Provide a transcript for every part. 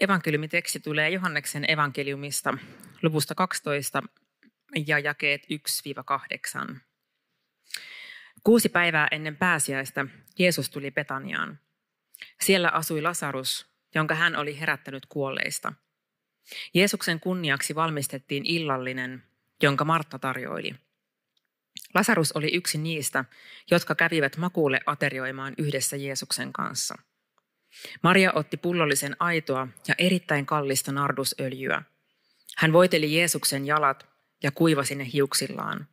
evankeliumiteksti tulee Johanneksen evankeliumista luvusta 12 ja jakeet 1-8. Kuusi päivää ennen pääsiäistä Jeesus tuli Betaniaan. Siellä asui Lasarus, jonka hän oli herättänyt kuolleista. Jeesuksen kunniaksi valmistettiin illallinen, jonka Martta tarjoili. Lasarus oli yksi niistä, jotka kävivät makuulle aterioimaan yhdessä Jeesuksen kanssa – Maria otti pullollisen aitoa ja erittäin kallista nardusöljyä. Hän voiteli Jeesuksen jalat ja kuivasi ne hiuksillaan.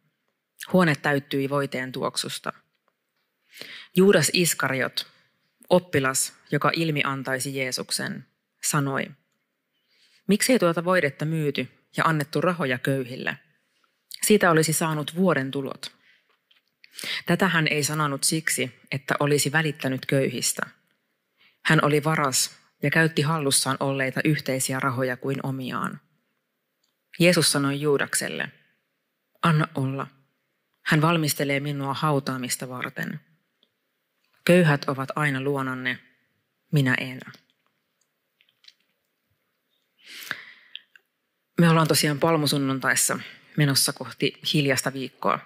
Huone täyttyi voiteen tuoksusta. Juudas Iskariot, oppilas, joka ilmi antaisi Jeesuksen, sanoi, Miksi ei tuota voidetta myyty ja annettu rahoja köyhille? Siitä olisi saanut vuoden tulot. Tätä hän ei sanonut siksi, että olisi välittänyt köyhistä – hän oli varas ja käytti hallussaan olleita yhteisiä rahoja kuin omiaan. Jeesus sanoi Juudakselle, anna olla. Hän valmistelee minua hautaamista varten. Köyhät ovat aina luonanne, minä en. Me ollaan tosiaan palmusunnuntaissa menossa kohti hiljasta viikkoa.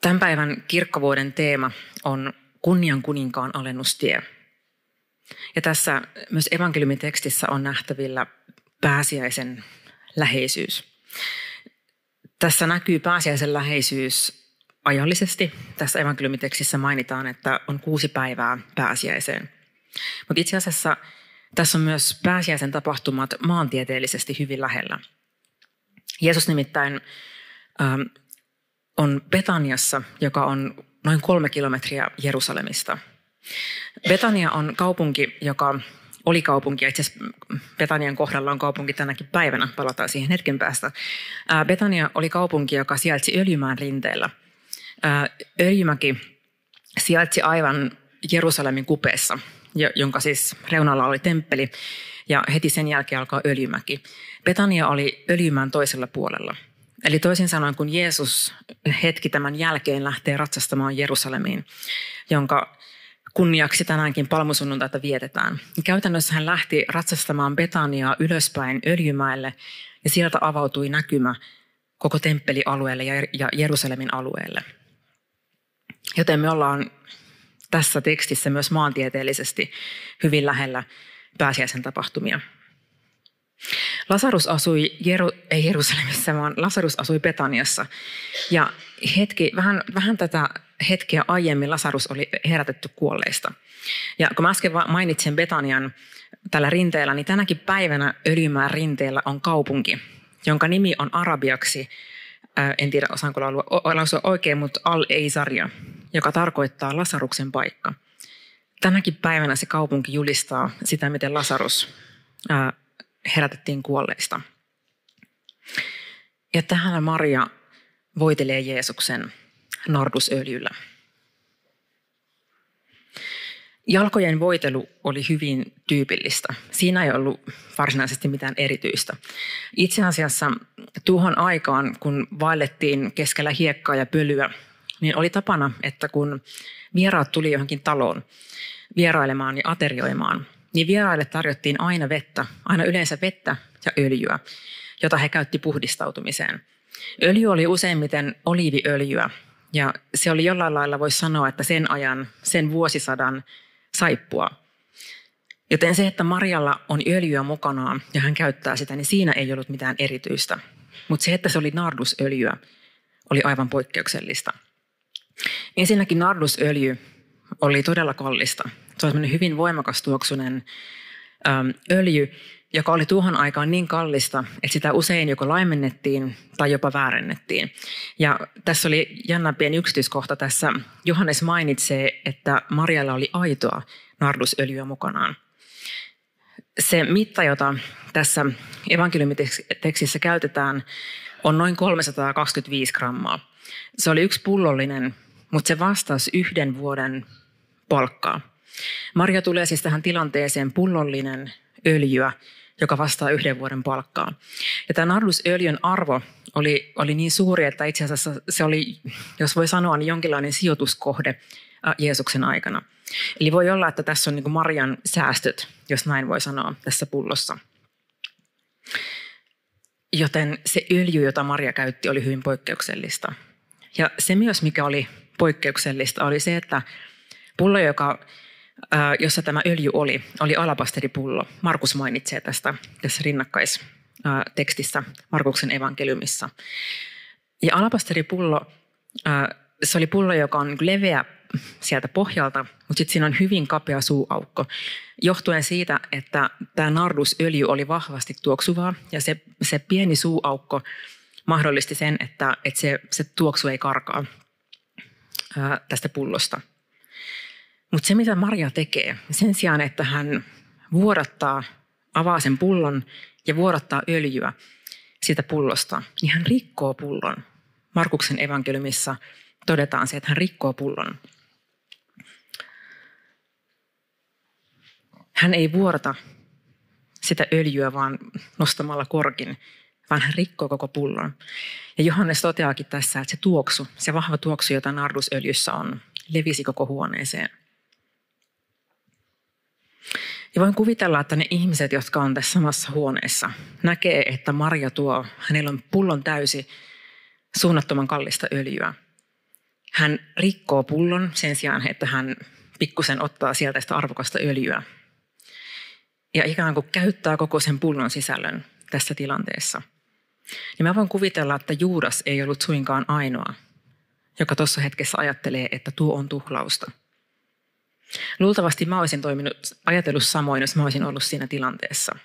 Tämän päivän kirkkovuoden teema on kunnian kuninkaan alennustie – ja tässä myös evankeliumitekstissä on nähtävillä pääsiäisen läheisyys. Tässä näkyy pääsiäisen läheisyys ajallisesti. Tässä evankeliumitekstissä mainitaan, että on kuusi päivää pääsiäiseen. Mutta itse asiassa tässä on myös pääsiäisen tapahtumat maantieteellisesti hyvin lähellä. Jeesus nimittäin ähm, on Betaniassa, joka on noin kolme kilometriä Jerusalemista – Betania on kaupunki, joka oli kaupunki, ja itse asiassa Betanian kohdalla on kaupunki tänäkin päivänä, palataan siihen hetken päästä. Betania oli kaupunki, joka sijaitsi Öljymään rinteellä. Öljymäki sijaitsi aivan Jerusalemin kupeessa, jonka siis reunalla oli temppeli, ja heti sen jälkeen alkaa Öljymäki. Betania oli Öljymään toisella puolella. Eli toisin sanoen, kun Jeesus hetki tämän jälkeen lähtee ratsastamaan Jerusalemiin, jonka kunniaksi tänäänkin palmusunnuntaita vietetään. Käytännössä hän lähti ratsastamaan Betaniaa ylöspäin Öljymäelle ja sieltä avautui näkymä koko temppelialueelle ja Jerusalemin alueelle. Joten me ollaan tässä tekstissä myös maantieteellisesti hyvin lähellä pääsiäisen tapahtumia. Lasarus asui, Jeru, ei Jerusalemissa, vaan Lasarus asui Betaniassa. Ja hetki, vähän, vähän tätä hetkeä aiemmin Lasarus oli herätetty kuolleista. Ja kun mä äsken mainitsin Betanian tällä rinteellä, niin tänäkin päivänä Öljymään rinteellä on kaupunki, jonka nimi on arabiaksi, en tiedä osaanko lausua oikein, mutta Al-Eisaria, joka tarkoittaa Lasaruksen paikka. Tänäkin päivänä se kaupunki julistaa sitä, miten Lasarus herätettiin kuolleista. Ja tähän Maria voitelee Jeesuksen nardusöljyllä. Jalkojen voitelu oli hyvin tyypillistä. Siinä ei ollut varsinaisesti mitään erityistä. Itse asiassa tuohon aikaan, kun vaellettiin keskellä hiekkaa ja pölyä, niin oli tapana, että kun vieraat tuli johonkin taloon vierailemaan ja aterioimaan, niin vieraille tarjottiin aina vettä, aina yleensä vettä ja öljyä, jota he käytti puhdistautumiseen. Öljy oli useimmiten oliiviöljyä, ja se oli jollain lailla, voisi sanoa, että sen ajan, sen vuosisadan saippua. Joten se, että Marjalla on öljyä mukanaan ja hän käyttää sitä, niin siinä ei ollut mitään erityistä. Mutta se, että se oli nardusöljyä, oli aivan poikkeuksellista. Ensinnäkin nardusöljy oli todella kallista. Se on hyvin voimakas tuoksunen öljy, joka oli tuohon aikaan niin kallista, että sitä usein joko laimennettiin tai jopa väärennettiin. Ja tässä oli jännä pieni yksityiskohta tässä. Johannes mainitsee, että Marjalla oli aitoa nardusöljyä mukanaan. Se mitta, jota tässä evankeliumitekstissä käytetään, on noin 325 grammaa. Se oli yksi pullollinen, mutta se vastasi yhden vuoden palkkaa. Maria tulee siis tähän tilanteeseen pullollinen öljyä, joka vastaa yhden vuoden palkkaa. Ja tämä nardusöljyn arvo oli, oli niin suuri, että itse asiassa se oli, jos voi sanoa, niin jonkinlainen sijoituskohde Jeesuksen aikana. Eli voi olla, että tässä on niin Marian säästöt, jos näin voi sanoa, tässä pullossa. Joten se öljy, jota Maria käytti, oli hyvin poikkeuksellista. Ja se myös, mikä oli poikkeuksellista, oli se, että pullo, joka, jossa tämä öljy oli, oli alapasteripullo. Markus mainitsee tästä tässä rinnakkaistekstissä Markuksen evankeliumissa. Ja alapasteripullo, se oli pullo, joka on leveä sieltä pohjalta, mutta sitten siinä on hyvin kapea suuaukko, johtuen siitä, että tämä nardusöljy oli vahvasti tuoksuvaa ja se, se pieni suuaukko mahdollisti sen, että, että se, se tuoksu ei karkaa tästä pullosta. Mutta se, mitä Maria tekee, sen sijaan, että hän vuodattaa, avaa sen pullon ja vuodattaa öljyä siitä pullosta, niin hän rikkoo pullon. Markuksen evankeliumissa todetaan se, että hän rikkoo pullon. Hän ei vuorata sitä öljyä vaan nostamalla korkin, vaan hän rikkoo koko pullon. Ja Johannes toteaakin tässä, että se tuoksu, se vahva tuoksu, jota nardusöljyssä on, levisi koko huoneeseen. Ja voin kuvitella, että ne ihmiset, jotka on tässä samassa huoneessa, näkee, että Maria tuo, hänellä on pullon täysi suunnattoman kallista öljyä. Hän rikkoo pullon sen sijaan, että hän pikkusen ottaa sieltä sitä arvokasta öljyä ja ikään kuin käyttää koko sen pullon sisällön tässä tilanteessa. Niin mä voin kuvitella, että Juudas ei ollut suinkaan ainoa, joka tuossa hetkessä ajattelee, että tuo on tuhlausta. Luultavasti mä olisin toiminut, ajatellut samoin, jos mä olisin ollut siinä tilanteessa.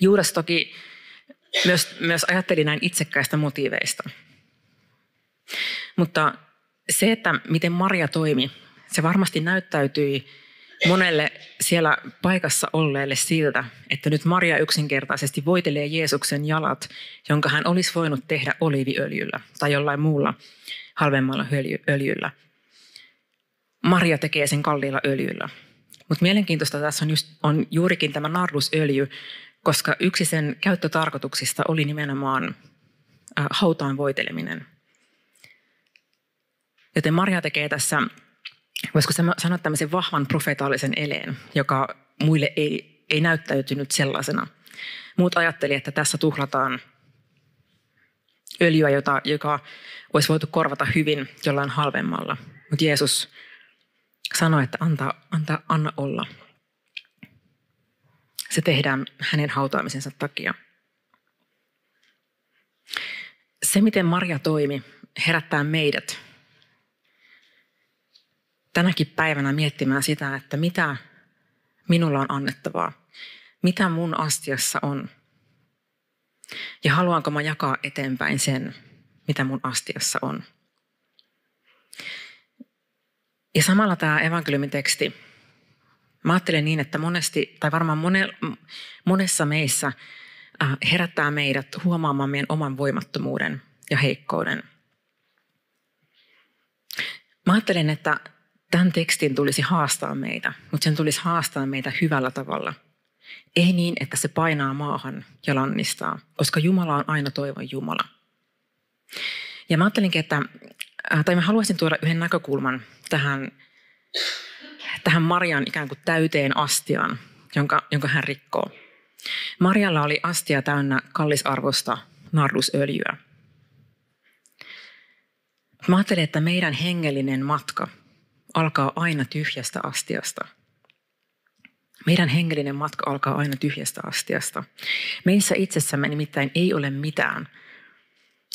Juudas toki myös, myös ajatteli näin itsekkäistä motiiveista. Mutta se, että miten Maria toimi, se varmasti näyttäytyi monelle siellä paikassa olleelle siltä, että nyt Maria yksinkertaisesti voitelee Jeesuksen jalat, jonka hän olisi voinut tehdä oliiviöljyllä tai jollain muulla halvemmalla öljyllä. Maria tekee sen kalliilla öljyllä. Mutta mielenkiintoista tässä on, just, on juurikin tämä nardusöljy, koska yksi sen käyttötarkoituksista oli nimenomaan äh, hautaan voiteleminen. Joten Maria tekee tässä voisiko sanoa tämmöisen vahvan profetaalisen eleen, joka muille ei, ei näyttäytynyt sellaisena. Muut ajatteli, että tässä tuhlataan öljyä, jota, joka olisi voitu korvata hyvin jollain halvemmalla. Mutta Jeesus sanoi, että anta, anta, anna olla. Se tehdään hänen hautaamisensa takia. Se, miten Maria toimi, herättää meidät tänäkin päivänä miettimään sitä, että mitä minulla on annettavaa, mitä mun astiassa on. Ja haluanko mä jakaa eteenpäin sen, mitä mun astiassa on. Ja samalla tämä evankeliumin teksti, mä ajattelen niin, että monesti, tai varmaan mone, monessa meissä äh, herättää meidät huomaamaan meidän oman voimattomuuden ja heikkouden. Mä ajattelen, että tämän tekstin tulisi haastaa meitä, mutta sen tulisi haastaa meitä hyvällä tavalla. Ei niin, että se painaa maahan ja lannistaa, koska Jumala on aina toivon Jumala. Ja mä ajattelinkin, että, äh, tai mä haluaisin tuoda yhden näkökulman tähän, tähän Marian ikään kuin täyteen astiaan, jonka, jonka hän rikkoo. Marialla oli astia täynnä kallisarvosta nardusöljyä. Mä ajattelen, että meidän hengellinen matka – alkaa aina tyhjästä astiasta. Meidän hengellinen matka alkaa aina tyhjästä astiasta. Meissä itsessämme nimittäin ei ole mitään,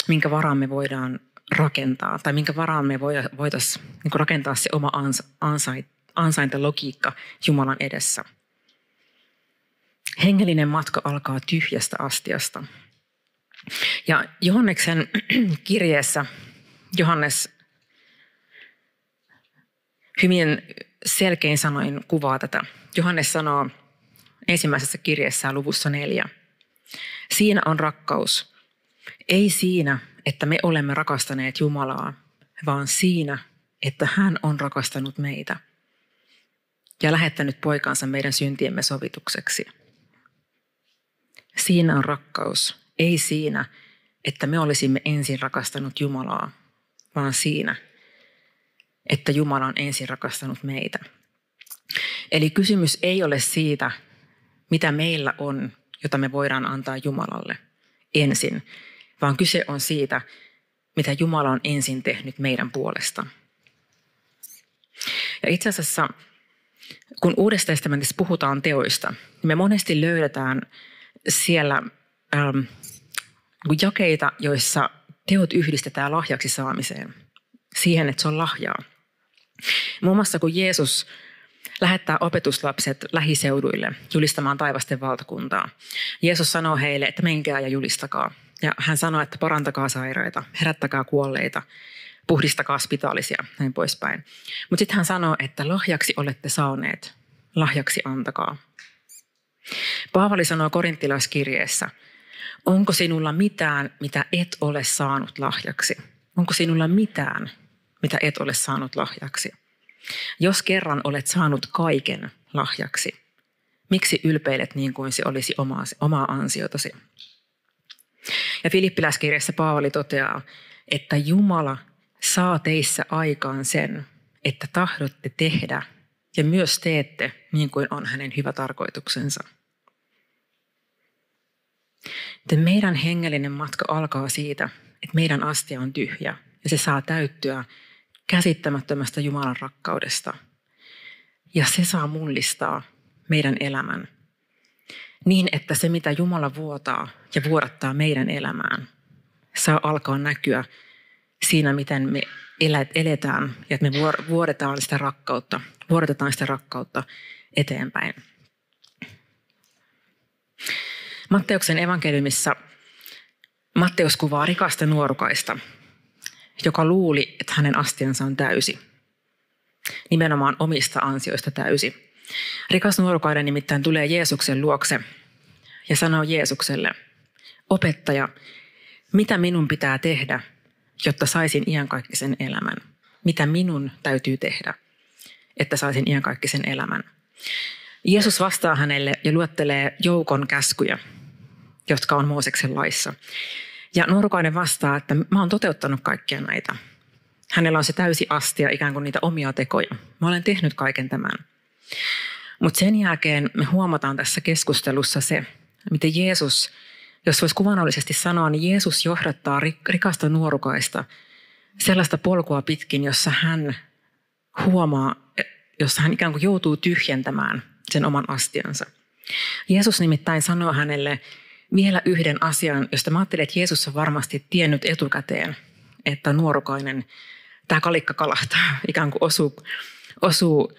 minkä varaan me voidaan rakentaa, tai minkä varaan me voitaisiin rakentaa se oma ansaintalogiikka Jumalan edessä. Hengellinen matka alkaa tyhjästä astiasta. Ja Johanneksen kirjeessä Johannes hyvin selkein sanoin kuvaa tätä. Johannes sanoo ensimmäisessä kirjeessään luvussa neljä. Siinä on rakkaus. Ei siinä, että me olemme rakastaneet Jumalaa, vaan siinä, että hän on rakastanut meitä ja lähettänyt poikansa meidän syntiemme sovitukseksi. Siinä on rakkaus, ei siinä, että me olisimme ensin rakastanut Jumalaa, vaan siinä, että Jumala on ensin rakastanut meitä. Eli kysymys ei ole siitä, mitä meillä on, jota me voidaan antaa Jumalalle ensin, vaan kyse on siitä, mitä Jumala on ensin tehnyt meidän puolesta. Ja itse asiassa, kun Uudessa testamentissa puhutaan teoista, niin me monesti löydetään siellä ähm, jakeita, joissa teot yhdistetään lahjaksi saamiseen. Siihen, että se on lahjaa. Muun muassa kun Jeesus lähettää opetuslapset lähiseuduille julistamaan taivasten valtakuntaa. Jeesus sanoo heille, että menkää ja julistakaa. Ja hän sanoo, että parantakaa sairaita, herättäkää kuolleita, puhdistakaa spitaalisia, näin poispäin. Mutta sitten hän sanoo, että lahjaksi olette saaneet, lahjaksi antakaa. Paavali sanoo korinttilaiskirjeessä, onko sinulla mitään, mitä et ole saanut lahjaksi? Onko sinulla mitään, mitä et ole saanut lahjaksi? Jos kerran olet saanut kaiken lahjaksi, miksi ylpeilet niin kuin se olisi omaa, omaa ansiotasi? Ja Filippiläiskirjassa Paavali toteaa, että Jumala saa teissä aikaan sen, että tahdotte tehdä ja myös teette niin kuin on hänen hyvä tarkoituksensa. Että meidän hengellinen matka alkaa siitä, että meidän astia on tyhjä ja se saa täyttyä käsittämättömästä Jumalan rakkaudesta. Ja se saa mullistaa meidän elämän niin, että se mitä Jumala vuotaa ja vuodattaa meidän elämään, saa alkaa näkyä siinä, miten me eletään ja että me vuodetaan sitä rakkautta, vuodetaan sitä rakkautta eteenpäin. Matteuksen evankeliumissa Matteus kuvaa rikasta nuorukaista, joka luuli, että hänen astiansa on täysi. Nimenomaan omista ansioista täysi. Rikas nuorukainen nimittäin tulee Jeesuksen luokse ja sanoo Jeesukselle, opettaja, mitä minun pitää tehdä, jotta saisin iankaikkisen elämän? Mitä minun täytyy tehdä, että saisin iankaikkisen elämän? Jeesus vastaa hänelle ja luettelee joukon käskyjä, jotka on Mooseksen laissa. Ja nuorukainen vastaa, että mä oon toteuttanut kaikkia näitä. Hänellä on se täysi astia, ikään kuin niitä omia tekoja. Mä olen tehnyt kaiken tämän. Mutta sen jälkeen me huomataan tässä keskustelussa se, miten Jeesus, jos voisi kuvannollisesti sanoa, niin Jeesus johdattaa rikasta nuorukaista sellaista polkua pitkin, jossa hän huomaa, jossa hän ikään kuin joutuu tyhjentämään sen oman astiansa. Jeesus nimittäin sanoo hänelle vielä yhden asian, josta mä ajattelen, että Jeesus on varmasti tiennyt etukäteen, että nuorukainen, tämä kalikka kalahtaa, ikään kuin osuu, osuu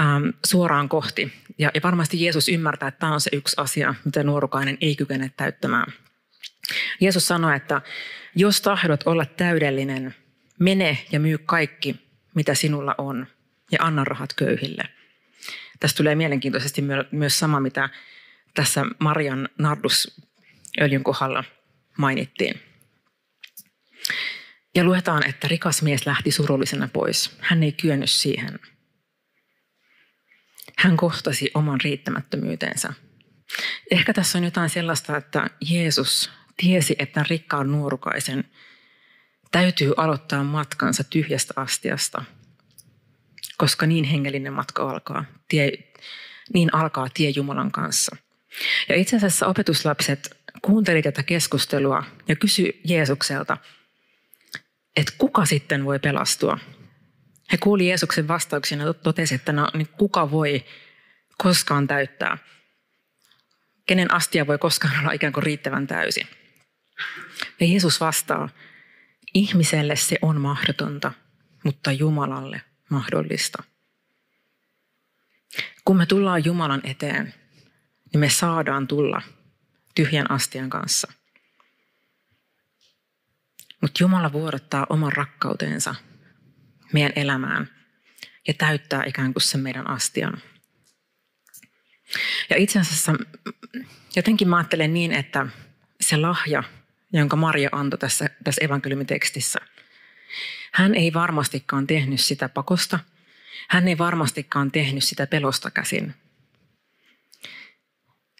ähm, suoraan kohti. Ja, ja varmasti Jeesus ymmärtää, että tämä on se yksi asia, mitä nuorukainen ei kykene täyttämään. Jeesus sanoi, että jos tahdot olla täydellinen, mene ja myy kaikki, mitä sinulla on, ja anna rahat köyhille. Tästä tulee mielenkiintoisesti myös sama, mitä tässä Marian nardusöljyn kohdalla mainittiin. Ja luetaan, että rikas mies lähti surullisena pois. Hän ei kyennyt siihen. Hän kohtasi oman riittämättömyytensä. Ehkä tässä on jotain sellaista, että Jeesus tiesi, että rikkaan nuorukaisen täytyy aloittaa matkansa tyhjästä astiasta, koska niin hengellinen matka alkaa. Tie, niin alkaa tie Jumalan kanssa. Ja itse asiassa opetuslapset kuunteli tätä keskustelua ja kysyi Jeesukselta, että kuka sitten voi pelastua he kuuli Jeesuksen vastauksen ja totesi, että no, niin kuka voi koskaan täyttää? Kenen astia voi koskaan olla ikään kuin riittävän täysi? Ja Jeesus vastaa, ihmiselle se on mahdotonta, mutta Jumalalle mahdollista. Kun me tullaan Jumalan eteen, niin me saadaan tulla tyhjän astian kanssa. Mutta Jumala vuorottaa oman rakkautensa meidän elämään ja täyttää ikään kuin sen meidän astian. Ja itse asiassa jotenkin mä ajattelen niin, että se lahja, jonka Maria antoi tässä, tässä evankeliumitekstissä, hän ei varmastikaan tehnyt sitä pakosta. Hän ei varmastikaan tehnyt sitä pelosta käsin.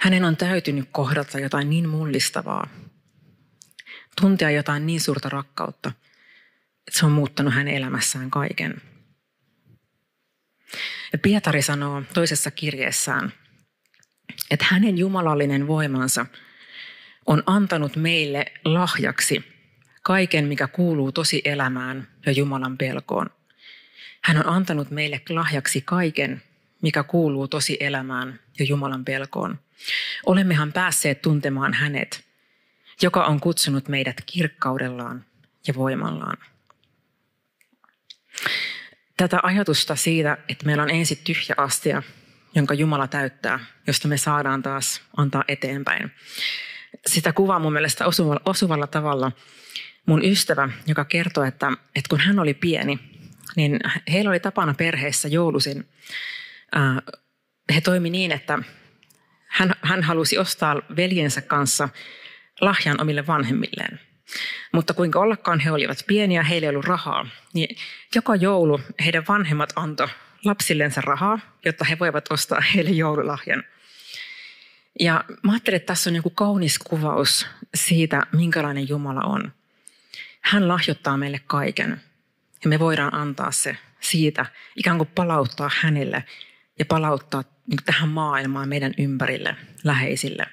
Hänen on täytynyt kohdata jotain niin mullistavaa, tuntea jotain niin suurta rakkautta, että se on muuttanut hänen elämässään kaiken. Ja Pietari sanoo toisessa kirjeessään, että hänen jumalallinen voimansa on antanut meille lahjaksi kaiken, mikä kuuluu tosi elämään ja Jumalan pelkoon. Hän on antanut meille lahjaksi kaiken, mikä kuuluu tosi elämään ja Jumalan pelkoon. Olemmehan päässeet tuntemaan hänet, joka on kutsunut meidät kirkkaudellaan ja voimallaan. Tätä ajatusta siitä, että meillä on ensin tyhjä astia, jonka Jumala täyttää, josta me saadaan taas antaa eteenpäin. Sitä kuvaa mun mielestä osuvalla, osuvalla tavalla mun ystävä, joka kertoo, että, että kun hän oli pieni, niin heillä oli tapana perheessä joulusin. He toimi niin, että hän, hän halusi ostaa veljensä kanssa lahjan omille vanhemmilleen. Mutta kuinka ollakaan he olivat pieniä, heillä ei ollut rahaa, niin joka joulu heidän vanhemmat antoi lapsillensa rahaa, jotta he voivat ostaa heille joululahjan. Ja mä ajattelin, että tässä on joku kaunis kuvaus siitä, minkälainen Jumala on. Hän lahjoittaa meille kaiken ja me voidaan antaa se siitä, ikään kuin palauttaa hänelle ja palauttaa niin tähän maailmaan meidän ympärille, läheisille.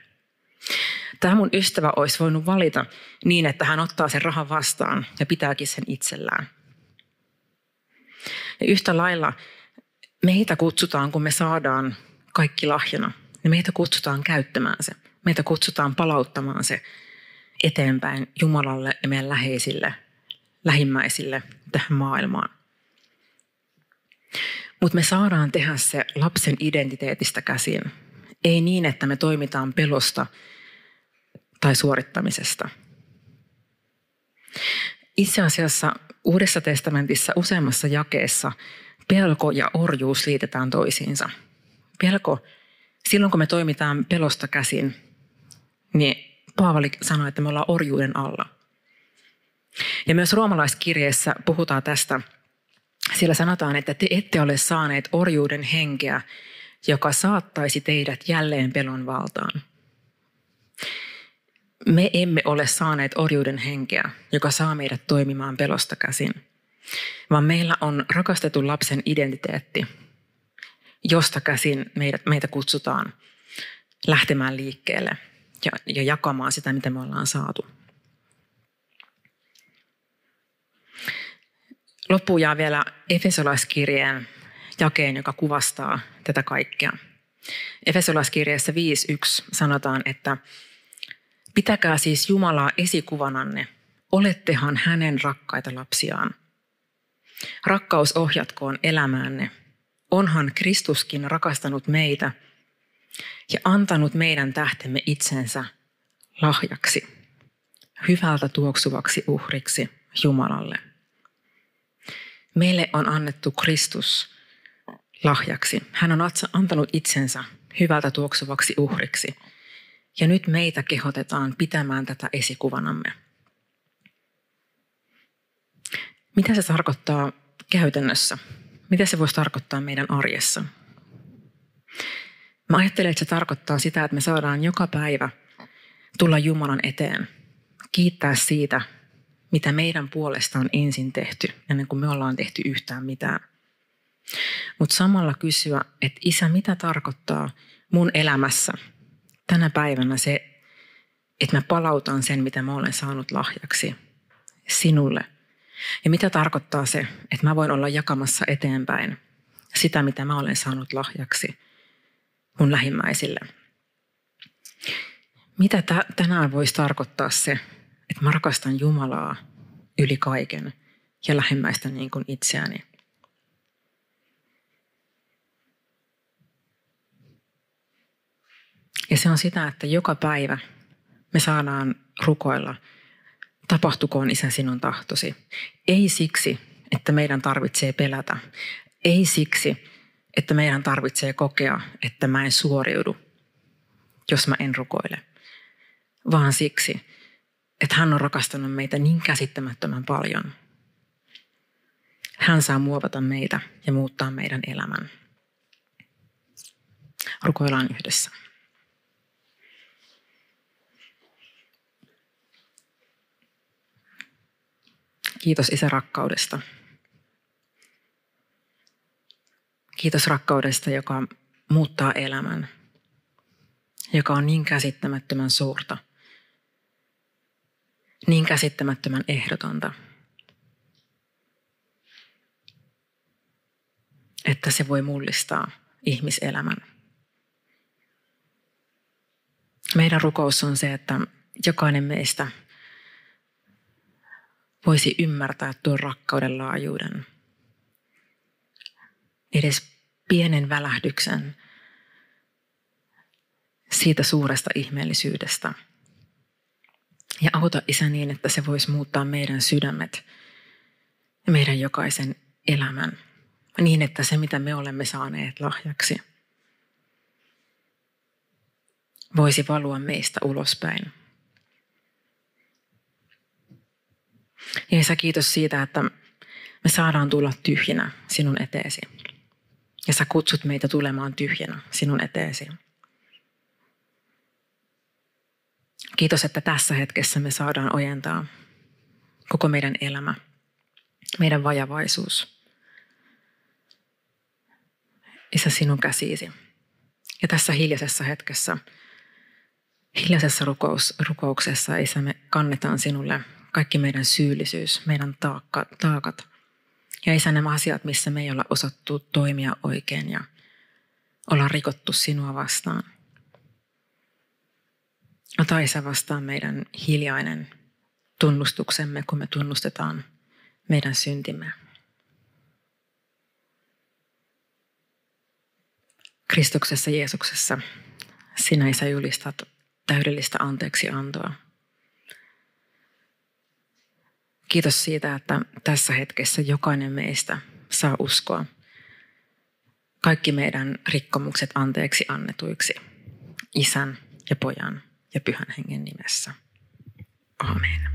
Tämä mun ystävä olisi voinut valita niin, että hän ottaa sen rahan vastaan ja pitääkin sen itsellään. Ja yhtä lailla meitä kutsutaan, kun me saadaan kaikki lahjana, niin meitä kutsutaan käyttämään se. Meitä kutsutaan palauttamaan se eteenpäin Jumalalle ja meidän läheisille, lähimmäisille tähän maailmaan. Mutta me saadaan tehdä se lapsen identiteetistä käsin. Ei niin, että me toimitaan pelosta tai suorittamisesta. Itse asiassa Uudessa testamentissa useammassa jakeessa pelko ja orjuus liitetään toisiinsa. Pelko, silloin kun me toimitaan pelosta käsin, niin Paavali sanoi, että me ollaan orjuuden alla. Ja myös roomalaiskirjeessä puhutaan tästä. Siellä sanotaan, että te ette ole saaneet orjuuden henkeä, joka saattaisi teidät jälleen pelon valtaan. Me emme ole saaneet orjuuden henkeä, joka saa meidät toimimaan pelosta käsin, vaan meillä on rakastetun lapsen identiteetti, josta käsin meidät, meitä kutsutaan lähtemään liikkeelle ja, ja jakamaan sitä, mitä me ollaan saatu. Loppuun jää vielä Efesolaiskirjeen jakeen, joka kuvastaa tätä kaikkea. Efesolaiskirjeessä 5.1 sanotaan, että Pitäkää siis Jumalaa esikuvananne. Olettehan hänen rakkaita lapsiaan. Rakkaus ohjatkoon elämäänne. Onhan Kristuskin rakastanut meitä ja antanut meidän tähtemme itsensä lahjaksi, hyvältä tuoksuvaksi uhriksi Jumalalle. Meille on annettu Kristus lahjaksi. Hän on antanut itsensä hyvältä tuoksuvaksi uhriksi – ja nyt meitä kehotetaan pitämään tätä esikuvanamme. Mitä se tarkoittaa käytännössä? Mitä se voisi tarkoittaa meidän arjessa? Mä ajattelen, että se tarkoittaa sitä, että me saadaan joka päivä tulla Jumalan eteen, kiittää siitä, mitä meidän puolesta on ensin tehty, ennen kuin me ollaan tehty yhtään mitään. Mutta samalla kysyä, että isä, mitä tarkoittaa mun elämässä – tänä päivänä se, että mä palautan sen, mitä mä olen saanut lahjaksi sinulle. Ja mitä tarkoittaa se, että mä voin olla jakamassa eteenpäin sitä, mitä mä olen saanut lahjaksi mun lähimmäisille. Mitä tänään voisi tarkoittaa se, että mä rakastan Jumalaa yli kaiken ja lähimmäistä niin kuin itseäni. Ja se on sitä, että joka päivä me saadaan rukoilla, tapahtukoon Isä sinun tahtosi. Ei siksi, että meidän tarvitsee pelätä. Ei siksi, että meidän tarvitsee kokea, että mä en suoriudu. jos mä en rukoile, vaan siksi, että hän on rakastanut meitä niin käsittämättömän paljon. Hän saa muovata meitä ja muuttaa meidän elämän. Rukoillaan yhdessä. Kiitos Isä rakkaudesta. Kiitos rakkaudesta, joka muuttaa elämän, joka on niin käsittämättömän suurta, niin käsittämättömän ehdotonta, että se voi mullistaa ihmiselämän. Meidän rukous on se, että jokainen meistä voisi ymmärtää tuon rakkauden laajuuden. Edes pienen välähdyksen siitä suuresta ihmeellisyydestä. Ja auta Isä niin, että se voisi muuttaa meidän sydämet ja meidän jokaisen elämän. Niin, että se mitä me olemme saaneet lahjaksi voisi valua meistä ulospäin. Ja kiitos siitä, että me saadaan tulla tyhjinä sinun eteesi. Ja sä kutsut meitä tulemaan tyhjänä sinun eteesi. Kiitos, että tässä hetkessä me saadaan ojentaa koko meidän elämä, meidän vajavaisuus. Isä, sinun käsiisi. Ja tässä hiljaisessa hetkessä, hiljaisessa rukous, rukouksessa, Isä, me kannetaan sinulle kaikki meidän syyllisyys, meidän taakka, taakat. Ja Isä, nämä asiat, missä me ei olla osattu toimia oikein ja olla rikottu sinua vastaan. Ota Isä vastaan meidän hiljainen tunnustuksemme, kun me tunnustetaan meidän syntimme. Kristuksessa Jeesuksessa sinä Isä julistat täydellistä anteeksi antoa Kiitos siitä, että tässä hetkessä jokainen meistä saa uskoa kaikki meidän rikkomukset anteeksi annetuiksi isän ja pojan ja pyhän hengen nimessä. Amen.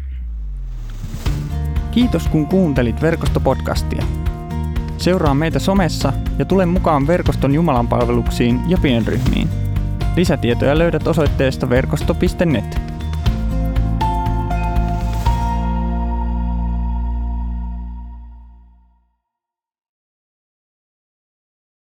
Kiitos kun kuuntelit verkostopodcastia. Seuraa meitä somessa ja tule mukaan verkoston Jumalan palveluksiin ja pienryhmiin. Lisätietoja löydät osoitteesta verkosto.net.